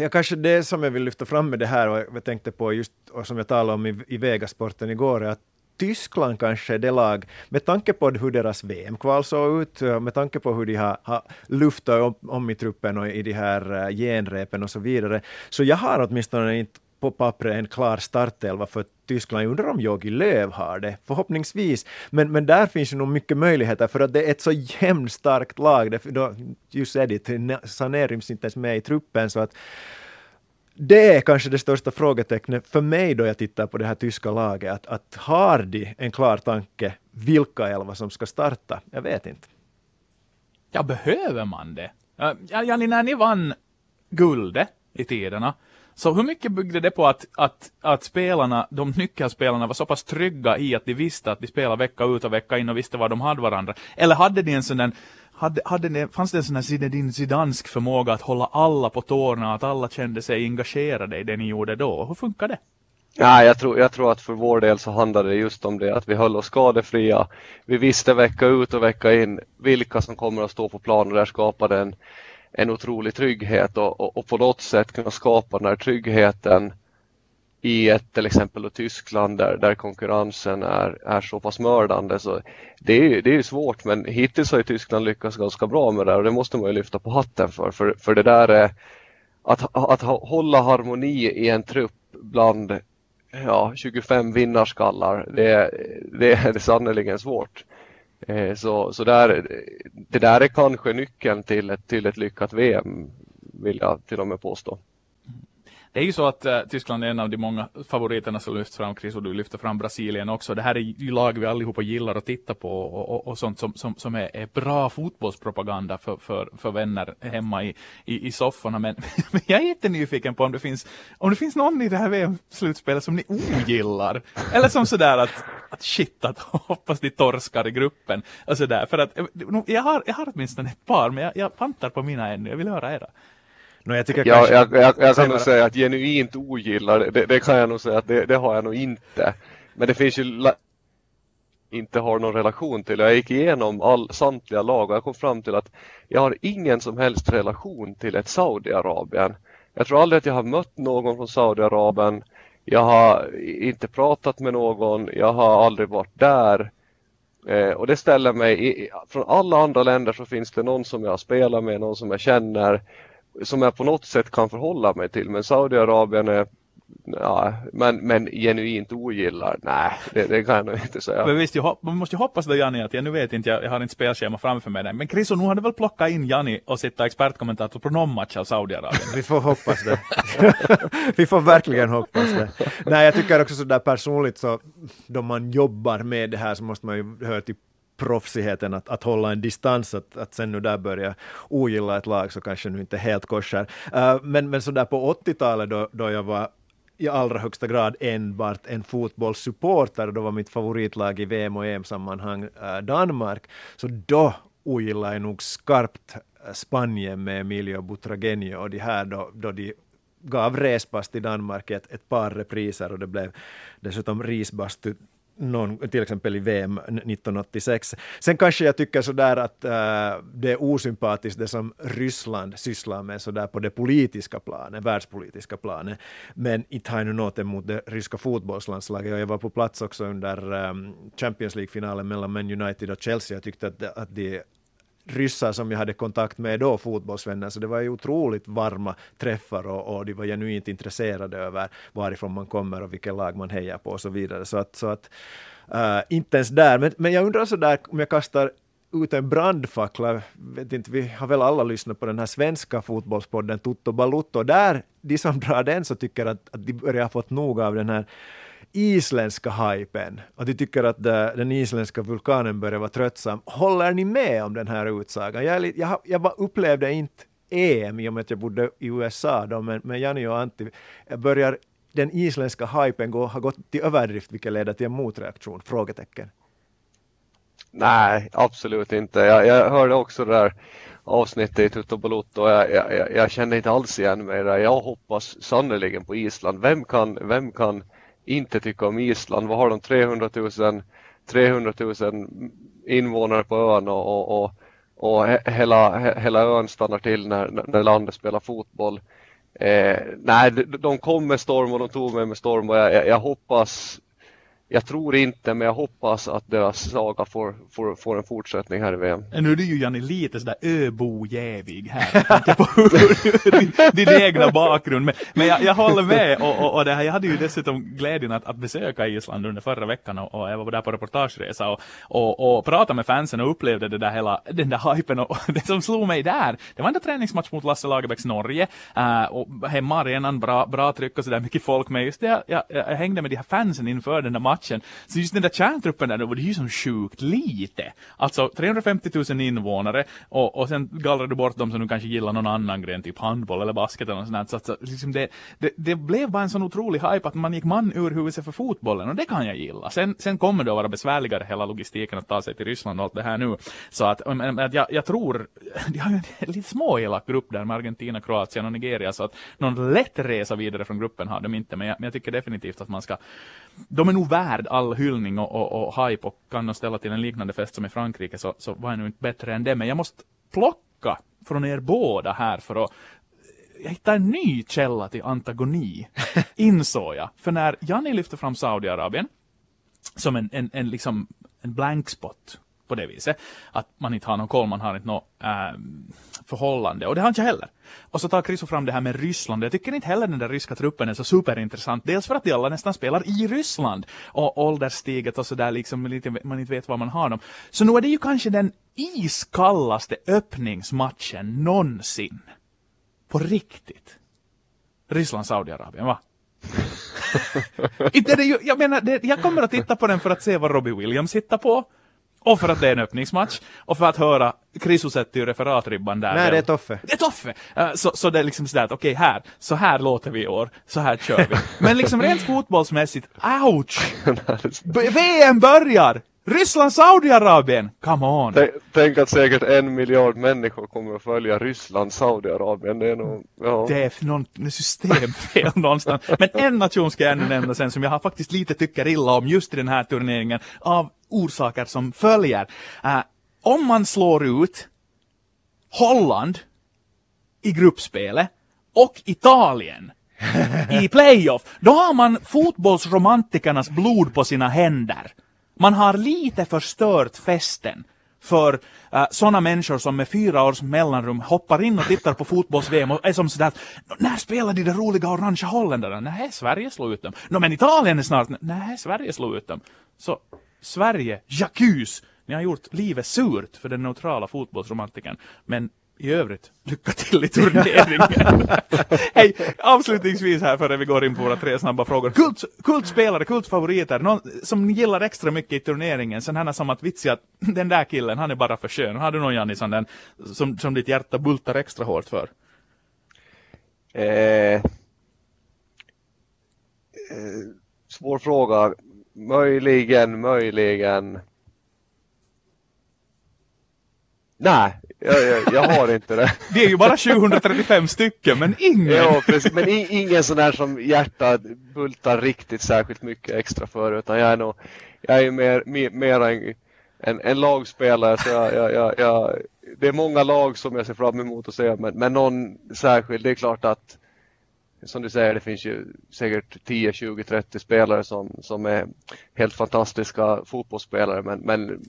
ja, kanske det som jag vill lyfta fram med det här och jag tänkte på just och som jag talade om i, i Vegasporten igår är att Tyskland kanske är det lag, med tanke på hur deras VM-kval såg ut, eh, med tanke på hur de har, har luftat om, om i truppen och i de här eh, genrepen och så vidare, så jag har åtminstone inte på pappret en klar startelva för Tyskland. Jag undrar om Jogi Löw har det, förhoppningsvis. Men, men där finns ju nog mycket möjligheter för att det är ett så jämnstarkt lag. Just Edith, Sané ryms inte ens med i truppen så att det är kanske det största frågetecknet för mig då jag tittar på det här tyska laget. Att, att har de en klar tanke vilka elva som ska starta? Jag vet inte. Ja, behöver man det? Ja, Janni, när ni vann guldet i tiderna, så hur mycket byggde det på att, att, att spelarna, de nyckelspelarna var så pass trygga i att de visste att de spelade vecka ut och vecka in och visste var de hade varandra? Eller hade de en sån där hade, hade det, fanns det en sån här Zinedine Zidansk förmåga att hålla alla på tårna, att alla kände sig engagerade i det ni gjorde då? Hur funkar det? Ja, jag, tror, jag tror att för vår del så handlade det just om det att vi höll oss skadefria. Vi visste vecka ut och vecka in vilka som kommer att stå på plan och där skapade en, en otrolig trygghet och, och, och, på något sätt kunna skapa den här tryggheten i ett till exempel Tyskland där, där konkurrensen är, är så pass mördande. Så det är, det är svårt men hittills har ju Tyskland lyckats ganska bra med det och det måste man ju lyfta på hatten för. För, för det där är att, att hålla harmoni i en trupp bland ja, 25 vinnarskallar, det, det är sannerligen svårt. Eh, så, så där, det där är kanske nyckeln till ett, till ett lyckat VM, vill jag till och med påstå. Det är ju så att uh, Tyskland är en av de många favoriterna som lyfts fram, Chris, och du lyfter fram Brasilien också. Det här är ju lag vi allihopa gillar att titta på och, och, och sånt som, som, som är, är, bra fotbollspropaganda för, för, för vänner hemma i, i, i sofforna. Men, <laughs> men jag är jättenyfiken på om det finns, om det finns någon i det här VM-slutspelet som ni ogillar. Eller som sådär att, att shit, att hoppas de torskar i gruppen. Alltså och sådär. För att, eh, jag har, jag har åtminstone ett par, men jag, jag pantar på mina ännu. Jag vill höra era. No, jag, tycker ja, jag, jag, jag kan nog säga att genuint ogillar, det, det, kan jag nog säga att det, det, har jag nog inte. Men det finns ju inte har någon relation till. Jag gick igenom all, samtliga lag och jag kom fram till att jag har ingen som helst relation till ett Saudiarabien. Jag tror aldrig att jag har mött någon från Saudiarabien. Jag har inte pratat med någon. Jag har aldrig varit där. Eh, och det ställer mig, i, från alla andra länder så finns det någon som jag spelar med, någon som jag känner som jag på något sätt kan förhålla mig till. Men Saudiarabien är Ja, men, men genuint ogillar, nej, det, det, kan jag nog inte säga. Men visst, jag, man måste ju hoppas då Jani, att jag nu vet inte, jag, jag har inte spelschema framför mig. Men Chris, nu har du väl plockat in Jani och sitta expertkommentator på någon match av Saudiarabien? Vi får hoppas det. <laughs> Vi får verkligen hoppas det. Nej, jag tycker också sådär personligt så, då man jobbar med det här så måste man ju höra till proffsigheten att, att hålla en distans, att, att sen nu där börja ogilla ett lag så kanske nu inte helt korsar. Uh, men, men så där på 80-talet då, då jag var i allra högsta grad enbart en fotbollssupporter, då var mitt favoritlag i VM och EM-sammanhang uh, eh, Danmark, så då ogillade jag nog skarpt eh, Spanien med Emilio Butragenio och de här då, då de gav respass till Danmark ett, ett par repriser och det blev dessutom risbastu någon, till exempel i VM 1986. Sen kanske jag tycker sådär att äh, det är osympatiskt det som Ryssland sysslar med sådär på det politiska planet, världspolitiska planet. Men inte har jag nu något emot det ryska fotbollslandslaget. Jag var på plats också under um, Champions League-finalen mellan Man United och Chelsea. Jag tyckte att, att de ryssar som jag hade kontakt med då, fotbollsvänner, så det var ju otroligt varma träffar och, och de var genuint intresserade över varifrån man kommer och vilket lag man hejar på och så vidare. Så att, så att uh, inte ens där, men, men jag undrar så där om jag kastar ut en brandfackla, vet inte, vi har väl alla lyssnat på den här svenska fotbollspodden Toto Balutto, där de som drar den så tycker att, att de börjar fått nog av den här isländska hypen och de tycker att eh, den isländska vulkanen börjar vara tröttsam. Håller ni med om den här utsagan? Jag, jag, jag upplevde inte EM i och med att jag bodde i USA då, men, men Jani och Antti eh, börjar den isländska hypen gå, ha gått till överdrift vilket leder till en motreaktion? Frågetecken. Nej, absolut inte. Jag, jag hörde också det där avsnittet i Tutto Balotto och jag, jag, jag, kände inte alls igen mig där. Jag hoppas sannerligen på Island. Vem kan, vem kan inte tycka om Island. Vad har de? 300 000, 300 000 invånare på ön och, och, och, och hela, hela ön stannar till när, när landet spelar fotboll. Eh, nej, de kom med storm och de tog mig med storm och jag, jag, jag hoppas jag tror inte, men jag hoppas att deras saga får, får, får en fortsättning här i VM. Nu är du ju Janni lite sådär öbojävig här. På <laughs> din, din egna bakgrund. Men, men jag, jag håller med. Och, och, och det här, jag hade ju dessutom glädjen att, att besöka Island under förra veckan och, och jag var där på reportageresa och, och, och pratade med fansen och upplevde det där hela, den där hypen. Och, och <laughs> det som slog mig där, det var en träningsmatch mot Lasse Lagerbäcks Norge. Uh, och hemma arenan, bra, bra tryck och sådär, mycket folk. Men just det, jag, jag, jag hängde med de här fansen inför den där matchen. Så just den där kärntruppen där, då är ju som sjukt lite. Alltså 350 000 invånare och, och sen gallrar du bort dem som du kanske gillar någon annan gren, typ handboll eller basket eller något sånt. Så, så liksom det, det, det, blev bara en sån otrolig hype att man gick man ur huvudet för fotbollen och det kan jag gilla. Sen, sen kommer det att vara besvärligare hela logistiken att ta sig till Ryssland och allt det här nu. Så att, att jag, jag tror, <laughs> de har ju en lite småelak grupp där med Argentina, Kroatien och Nigeria så att någon lätt resa vidare från gruppen har de inte men jag, men jag tycker definitivt att man ska de är nog värda värd all hyllning och, och, och hype och kan nog ställa till en liknande fest som i Frankrike så, så var jag nog inte bättre än det. Men jag måste plocka från er båda här för att jag hittade en ny källa till antagoni, <laughs> insåg jag. För när Janni lyfte fram Saudiarabien som en, en, en, liksom, en blank spot på det viset. Att man inte har någon koll, man har inte något äh, förhållande. Och det har inte jag heller. Och så tar Chriso fram det här med Ryssland. Jag tycker inte heller den där ryska truppen är så superintressant. Dels för att de alla nästan spelar i Ryssland. Och ålderstiget och sådär liksom lite, man inte vet var man har dem. Så nu är det ju kanske den iskallaste öppningsmatchen någonsin. På riktigt. Ryssland-Saudiarabien, va? <laughs> inte det jag menar, det, jag kommer att titta på den för att se vad Robbie Williams hittar på. Och för att det är en öppningsmatch. Och för att höra, Krisu sätter ju referatribban där. Nej, det är Toffe. Det är Toffe! Uh, så, så det är liksom sådär att okej, okay, här, så här låter vi i år, så här kör vi. <laughs> Men liksom rent fotbollsmässigt, ouch! <laughs> VM börjar! Ryssland, Saudiarabien! Come on! Tänk, tänk, att säkert en miljard människor kommer att följa Ryssland, Saudiarabien. Det är nog, ja. Det är någon systemfel <laughs> någonstans. Men en nation ska jag ännu nämna sen som jag faktiskt lite tycker illa om just i den här turneringen av orsaker som följer. Uh, om man slår ut Holland i gruppspelet och Italien i <laughs> playoff, då har man fotbollsromantikernas blod på sina händer. Man har lite förstört festen för uh, sådana människor som med fyra års mellanrum hoppar in och tittar på fotbolls-VM och är som sådär när spelar de det roliga orangea holländarna? Nej, Sverige slår ut dem. Nå, men Italien är snart, nej, Sverige slår ut dem. Så Sverige, Jacques, ni har gjort livet surt för den neutrala fotbollsromantiken. Men i övrigt, lycka till i turneringen. <laughs> Hej, avslutningsvis här före vi går in på våra tre snabba frågor. Kult, kultspelare, kultfavoriter, någon som ni gillar extra mycket i turneringen. Sen här som att vitsi att den där killen, han är bara för skön. Har du någon Janni som, den, som, som ditt hjärta bultar extra hårt för? Eh, eh, svår fråga. Möjligen, möjligen. Nej, jag, jag, jag, har inte det. <laughs> Det är ju bara 735 stycken, men ingen. Ja, precis. Men ingen sån där som hjärtat bultar riktigt särskilt mycket extra för. Utan jag är nog, jag är mer, mer, mer en, en, en lagspelare. Så jag, jag, det är många lag som jag ser fram emot att se. Men, men någon särskild, det är klart att som du säger, det finns ju säkert 10, 20, 30 spelare som, som är helt fantastiska fotbollsspelare. Men, men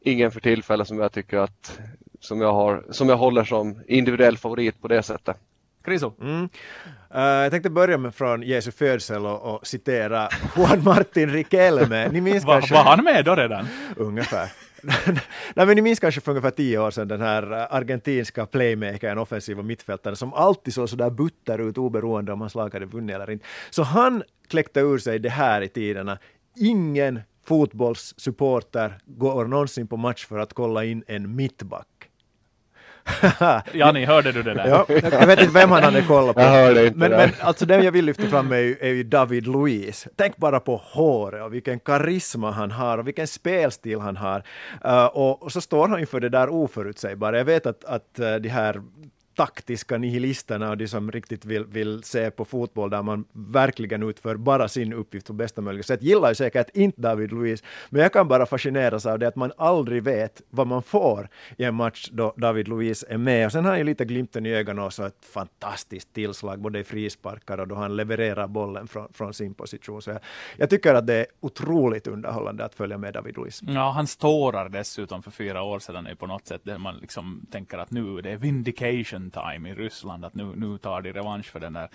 ingen för tillfället som jag tycker att som jag, har, som jag håller som individuell favorit på det sättet. Kriso? Mm. Uh, jag tänkte börja med från Jesu födsel och, och citera Juan Martin Riquelme. Ni minns Va, kanske... Var han med då redan? Ungefär. <laughs> Nej, men ni minns kanske för ungefär tio år sedan den här äh, argentinska playmakern, offensiva mittfältaren som alltid såg sådär butter ut oberoende om hans lag hade vunnit eller inte. Så han kläckte ur sig det här i tiderna. Ingen fotbollssupporter går någonsin på match för att kolla in en mittback. <laughs> Jani, hörde du det där? Ja, jag vet inte vem han hade kollat på. Jag hörde inte men, det. men alltså den jag vill lyfta fram är ju, är ju David Luiz. Tänk bara på håret och vilken karisma han har och vilken spelstil han har. Uh, och, och, så står han ju för det där oförutsägbara. Jag vet att, att uh, de här taktiska nihilisterna och de som riktigt vill, vill se på fotboll där man verkligen utför bara sin uppgift på bästa möjliga sätt gillar ju säkert inte David Luiz, men jag kan bara fascineras av det att man aldrig vet vad man får i en match då David Luiz är med. Och sen har han ju lite glimten i ögonen och så ett fantastiskt tillslag både i frisparkar och då han levererar bollen från, från sin position. Så jag, jag tycker att det är otroligt underhållande att följa med David Luiz. Ja, hans tårar dessutom för fyra år sedan är på något sätt där man liksom tänker att nu det är vindication time i Ryssland, att nu, nu tar de revansch för den där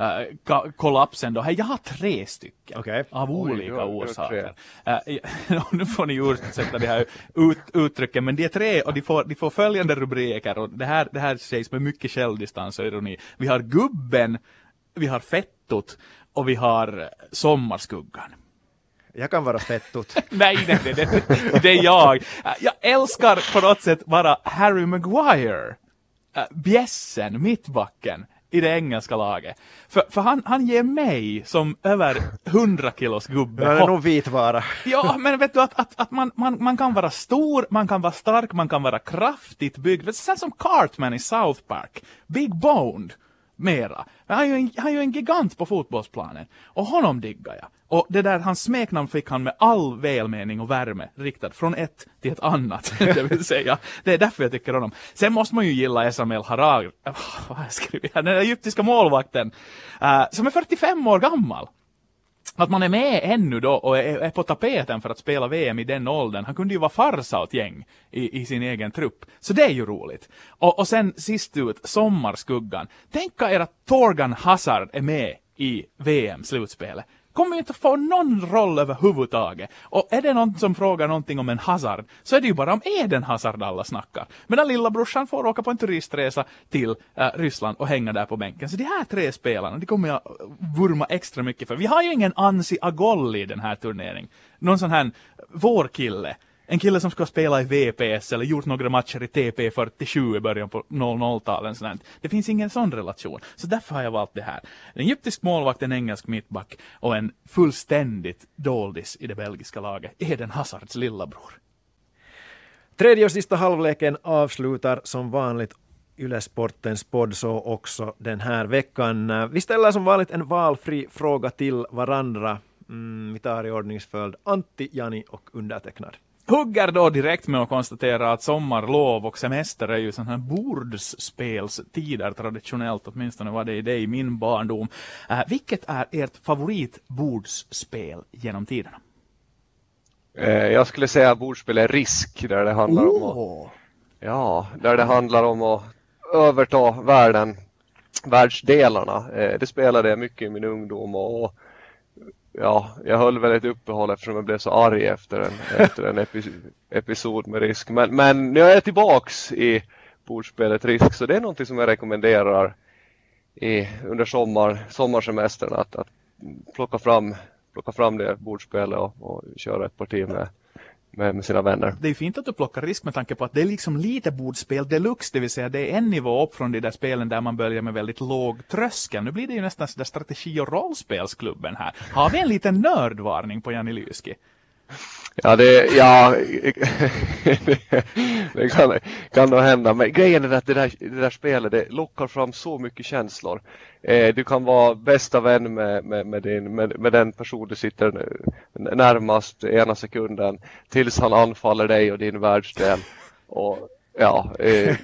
uh, kollapsen då. Hey, jag har tre stycken okay. av olika Oj, orsaker. Uh, <laughs> nu får ni ursäkta det här ut, uttrycken, men de är tre och de får, de får följande rubriker och det här, det här sägs med mycket självdistans och ironi. Vi har gubben, vi har fettot och vi har sommarskuggan. Jag kan vara fettot. <laughs> nej, nej, nej, det, det är jag. Jag älskar på något sätt bara Harry Maguire. Äh, bjässen, mittbacken i det engelska laget. För, för han, han ger mig som över 100 kilos gubbe Han är nog vitvara. ja, <laughs> men vet du att, att, att man, man, man kan vara stor, man kan vara stark, man kan vara kraftigt byggd. Sen som Cartman i South Park. Big boned mera. Han är, ju en, han är ju en gigant på fotbollsplanen. Och honom diggar jag. Och det där, hans smeknamn fick han med all välmening och värme riktad från ett till ett annat. <laughs> det vill säga, det är därför jag tycker om honom. Sen måste man ju gilla Esamel Harag, <laughs> vad har jag skrivit här, den egyptiska målvakten, uh, som är 45 år gammal att man är med ännu då och är, är, på tapeten för att spela VM i den åldern. Han kunde ju vara farsa åt gäng i, i sin egen trupp. Så det är ju roligt. Och, och sen sist ut, Sommarskuggan. Tänka er att Torgan Hazard är med i VM-slutspelet kommer ju inte få någon roll överhuvudtaget. Och är det någon som frågar någonting om en Hazard, så är det ju bara om Eden Hazard alla snackar. Medan lilla brorsan får åka på en turistresa till äh, Ryssland och hänga där på bänken. Så de här tre spelarna, de kommer jag eh, vurma extra mycket för. Vi har ju ingen Ansi Agolli i den här turneringen. Någon sån här vår kille en kille som ska spela i VPS eller gjort några matcher i TP47 i början på 00-talet. Det finns ingen sån relation. Så därför har jag valt det här. En egyptisk målvakt, en engelsk mittback och en fullständigt doldis i det belgiska laget. Eden Hazards lillabror. Tredje och sista halvleken avslutar som vanligt Ylesportens podd så också den här veckan. Vi ställer som vanligt en valfri fråga till varandra. Mm, vi tar i ordningsföljd Antti, Jani och undertecknad hugger då direkt med att konstatera att sommarlov och semester är ju sådana här bordsspelstider traditionellt, åtminstone var det i det i min barndom. Uh, vilket är ert favoritbordsspel genom tiderna? Uh, jag skulle säga bordspel är risk, där det handlar oh. om att, ja, där det handlar om att överta världen, världsdelarna. Uh, det spelade jag mycket i min ungdom och ja, jag höll väl ett uppehåll eftersom jag blev så arg efter en, <laughs> efter en epi episod med risk. Men, men nu är jag tillbaks i bordspelet risk så det är någonting som jag rekommenderar i, under sommar, sommarsemestern att, att plocka, fram, plocka fram det bordspelet och, och köra ett parti med med, med sina vänner. Det är fint att du plockar risk med tanke på att det är liksom lite bordspel deluxe, det vill säga det är en nivå upp från de där spelen där man börjar med väldigt låg tröskel. Nu blir det ju nästan sådär strategi och rollspelsklubben här. Har vi en liten nördvarning på Janni Lyski? Ja, det, ja, <laughs> det kan, kan nog hända. Men grejen är att det där, det där spelet det lockar fram så mycket känslor. Eh, du kan vara bästa vän med, med, med, din, med, med den person du sitter närmast ena sekunden tills han anfaller dig och din världsdel. Och, ja, eh,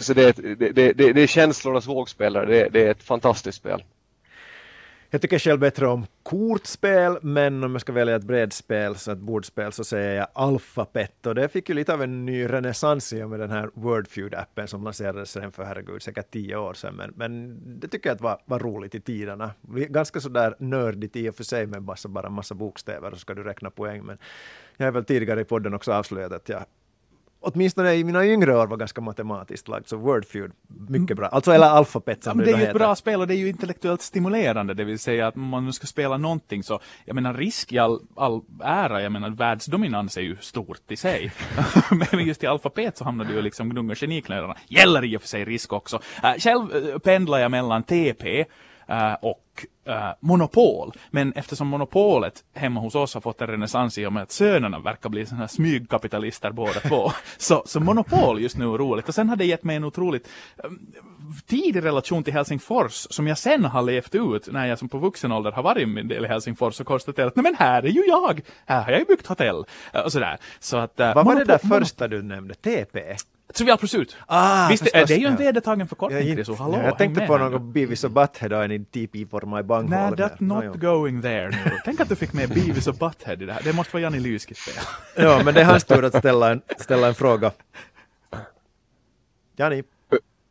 så det, det, det, det, är känslornas vågspelare. Det, det är ett fantastiskt spel. Jag tycker själv bättre om kortspel, men om jag ska välja ett brädspel, så ett bordspel, så säger jag Alphabet. Och det fick ju lite av en ny renässans i och med den här Wordfeud-appen som lanserades redan för, herregud, säkert tio år sedan. Men, men det tycker jag att var, var roligt i tiderna. Ganska sådär nördigt i och för sig med bara, bara en massa bokstäver och så ska du räkna poäng. Men jag har väl tidigare i podden också avslöjat att jag åtminstone i mina yngre år var ganska matematiskt lagd, så Wordfeud, mycket bra. Alltså eller Alphabet som ja, det, det är ju ett bra spel och det är ju intellektuellt stimulerande, det vill säga att om man nu ska spela någonting så, jag menar risk i all, all ära, jag menar världsdominans är ju stort i sig. <laughs> Men just i Alphabet så hamnar du ju liksom gnunga geniknölarna. Gäller i och för sig risk också. Äh, själv äh, pendlar jag mellan TP och eh, monopol. Men eftersom monopolet hemma hos oss har fått en renässans i och med att sönerna verkar bli såna smygkapitalister båda två. <laughs> Så, så monopol just nu är roligt. Och sen har det gett mig en otroligt eh, tidig relation till Helsingfors som jag sen har levt ut när jag som på vuxen ålder har varit min del i Helsingfors och konstaterat att nej men här är ju jag! Här har jag ju byggt hotell! Eh, Och sådär. Så att, eh, Vad var det där första du nämnde? TP? Trivial Pursuit. Ah, Visst, förstås, det är ju en vedertagen förkortning, Jag, Chriso. Hallå, jag tänkte på något. Beavis och Butthead och en TP for my bunghole. Nej, that's not Nåjo. going there nu. Tänk att du fick med Beavis och Butthead i det här. Det måste vara Janni Lyskis <laughs> fel. Ja, men det är hans tur att ställa en, ställa en fråga. Jani,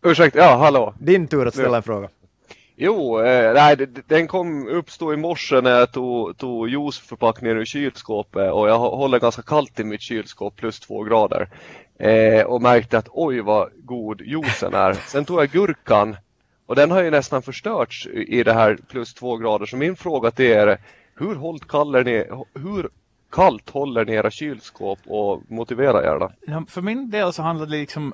Ursäkta, ja hallå. din tur att ställa en fråga. Jo, eh, nej, den kom uppstå i morse när jag tog, tog juiceförpackningen ur kylskåpet och jag hå- håller ganska kallt i mitt kylskåp, plus två grader. Eh, och märkte att oj vad god juicen är. Sen tog jag gurkan och den har ju nästan förstörts i det här plus två grader. Så min fråga till er är, hur, hållt kallar ni, hur kallt håller ni era kylskåp och motivera då? Ja, för min del så handlade det liksom,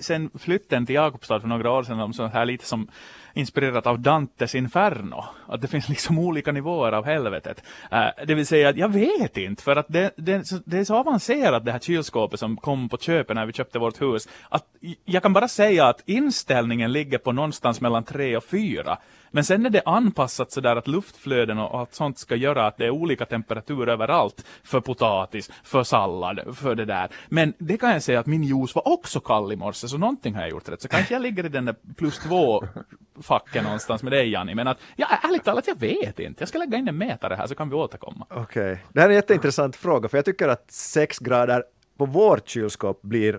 sen flytten till Jakobstad för några år sedan, om så här lite som inspirerat av Dantes Inferno. Att det finns liksom olika nivåer av helvetet. Uh, det vill säga att jag vet inte, för att det, det, det är så avancerat det här kylskåpet som kom på köpet när vi köpte vårt hus. Att jag kan bara säga att inställningen ligger på någonstans mellan tre och fyra. Men sen är det anpassat sådär att luftflöden och allt sånt ska göra att det är olika temperatur överallt. För potatis, för sallad, för det där. Men det kan jag säga att min juice var också kall i morse, så någonting har jag gjort rätt. Så kanske jag ligger i den där plus två facken någonstans med dig Janni. Men att, ja ärligt talat, jag vet inte. Jag ska lägga in en mätare här så kan vi återkomma. Okej. Det här är en jätteintressant fråga, för jag tycker att 6 grader på vårt kylskåp blir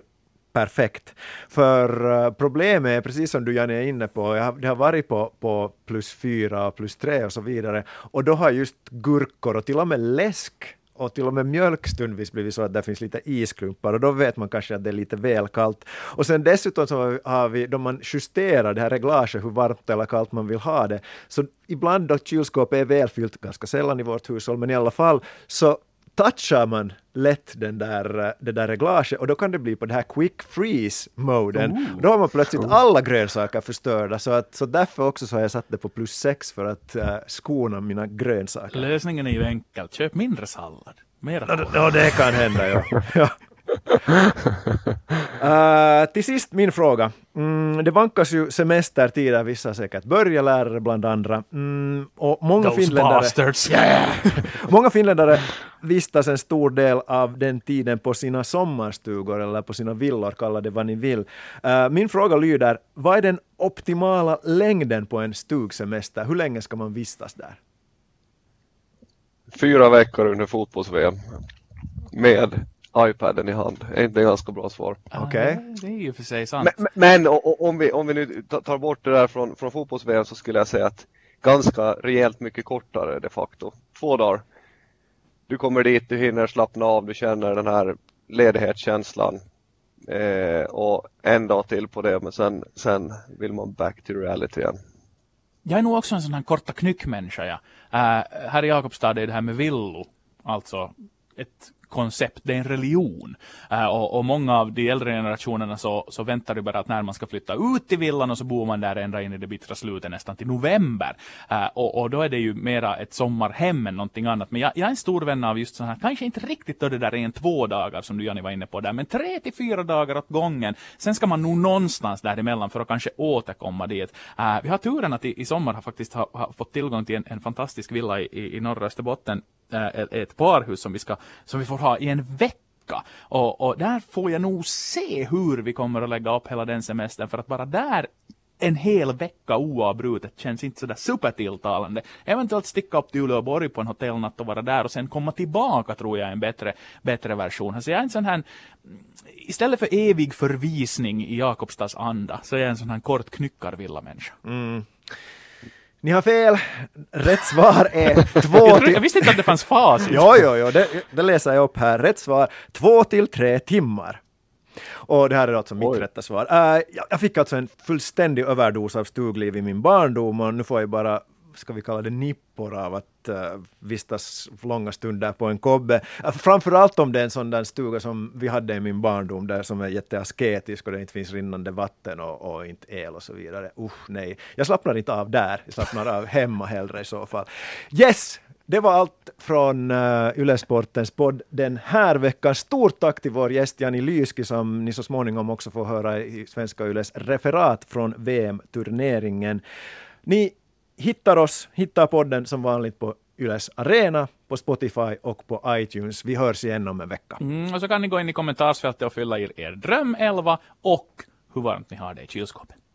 perfekt. För eh, problemet är, precis som du Janne är inne på, jag har, det har varit på, på plus fyra och plus tre och så vidare, och då har just gurkor och till och med läsk och till och med mjölk stundvis blivit så att det finns lite isklumpar och då vet man kanske att det är lite väl kallt. Och sen dessutom så har vi- har vi, då man justerar det här reglaget, hur varmt eller kallt man vill ha det, så ibland då kylskåpet är välfyllt, ganska sällan i vårt hushåll, men i alla fall, så touchar man lätt den där, det där reglaget och då kan det bli på det här quick freeze-moden. Då har man plötsligt alla grönsaker förstörda, så, att, så därför också så har jag satt det på plus 6 för att uh, skona mina grönsaker. Lösningen är ju enkel. Köp mindre sallad. Mera Ja, det kan hända, ja. <laughs> ja. <laughs> Eh, till sist min fråga. Mm, det vankas ju semestertider, vissa säkert börjalärare bland andra. Mm, och många Those finländare, bastards. <laughs> många finländare vistas en stor del av den tiden på sina sommarstugor eller på sina villor, kalla det vad ni vill. Eh, min fråga lyder, vad är den optimala längden på en stugsemester? Hur länge ska man vistas där? Fyra veckor under fotbolls-VM. Med iPaden i hand. Är inte det ganska bra svar? Okej. Ja, det är ju för sig sant. Men, men om, vi, om vi nu ta- tar bort det där från, från fotbolls så skulle jag säga att ganska rejält mycket kortare de facto. Två dagar. Du kommer dit, du hinner slappna av, du känner den här ledighetskänslan. Eh, och en dag till på det, men sen, sen vill man back to reality igen. Jag är nog också en sån här korta knyckmänniska. Ja. Uh, här i Jakobstad är det här med villo, alltså ett koncept, det är en religion. Eh, och, och många av de äldre generationerna så, så väntar ju bara att när man ska flytta ut till villan och så bor man där ända in i det bittra slutet nästan till november. Eh, och, och då är det ju mera ett sommarhem än någonting annat. Men jag, jag är en stor vän av just sådana här, kanske inte riktigt då det där är en två dagar som du Janni var inne på där, men tre till fyra dagar åt gången. Sen ska man nog någonstans däremellan för att kanske återkomma dit. Eh, vi har turen att i, i sommar har faktiskt ha, ha fått tillgång till en, en fantastisk villa i, i, i norra Österbotten, Äh, ett, ett parhus som vi, ska, som vi får ha i en vecka. Och, och där får jag nog se hur vi kommer att lägga upp hela den semestern, för att bara där en hel vecka oavbrutet känns inte sådär supertilltalande. Eventuellt sticka upp till Uleåborg på en hotellnatt och vara där och sen komma tillbaka tror jag är en bättre, bättre version. Så jag är en sån här, istället för evig förvisning i Jakobstads anda, så är jag en sån här kort knyckarvilla-människa. Mm. Ni har fel. Rätt svar är <laughs> två till... jag visste inte att det fanns facit. Jo, jo, jo, det, det läser jag upp här. Rätt svar, två till tre timmar. Och det här är alltså mitt Oj. rätta svar. Jag, jag fick alltså en fullständig överdos av stugliv i min barndom och nu får jag bara ska vi kalla det nippor av att uh, vistas långa stunder på en kobbe. Uh, framförallt om det är en sån där stuga som vi hade i min barndom där som är jätteasketisk och det inte finns rinnande vatten och, och inte el och så vidare. Usch nej, jag slappnar inte av där, jag slappnar av hemma hellre i så fall. Yes, det var allt från eh, uh, Ylesportens podd den här veckan. Stort tack till vår gäst Jani Lyski som ni så småningom också får höra i Svenska Yles referat från VM-turneringen. Ni hittar oss, hittar podden som vanligt på Yles Arena, på Spotify och på iTunes. Vi hörs igen om en vecka. Mm, och så kan ni gå in i kommentarsfältet och fylla i er drömelva och hur varmt ni har det i kylskåpet.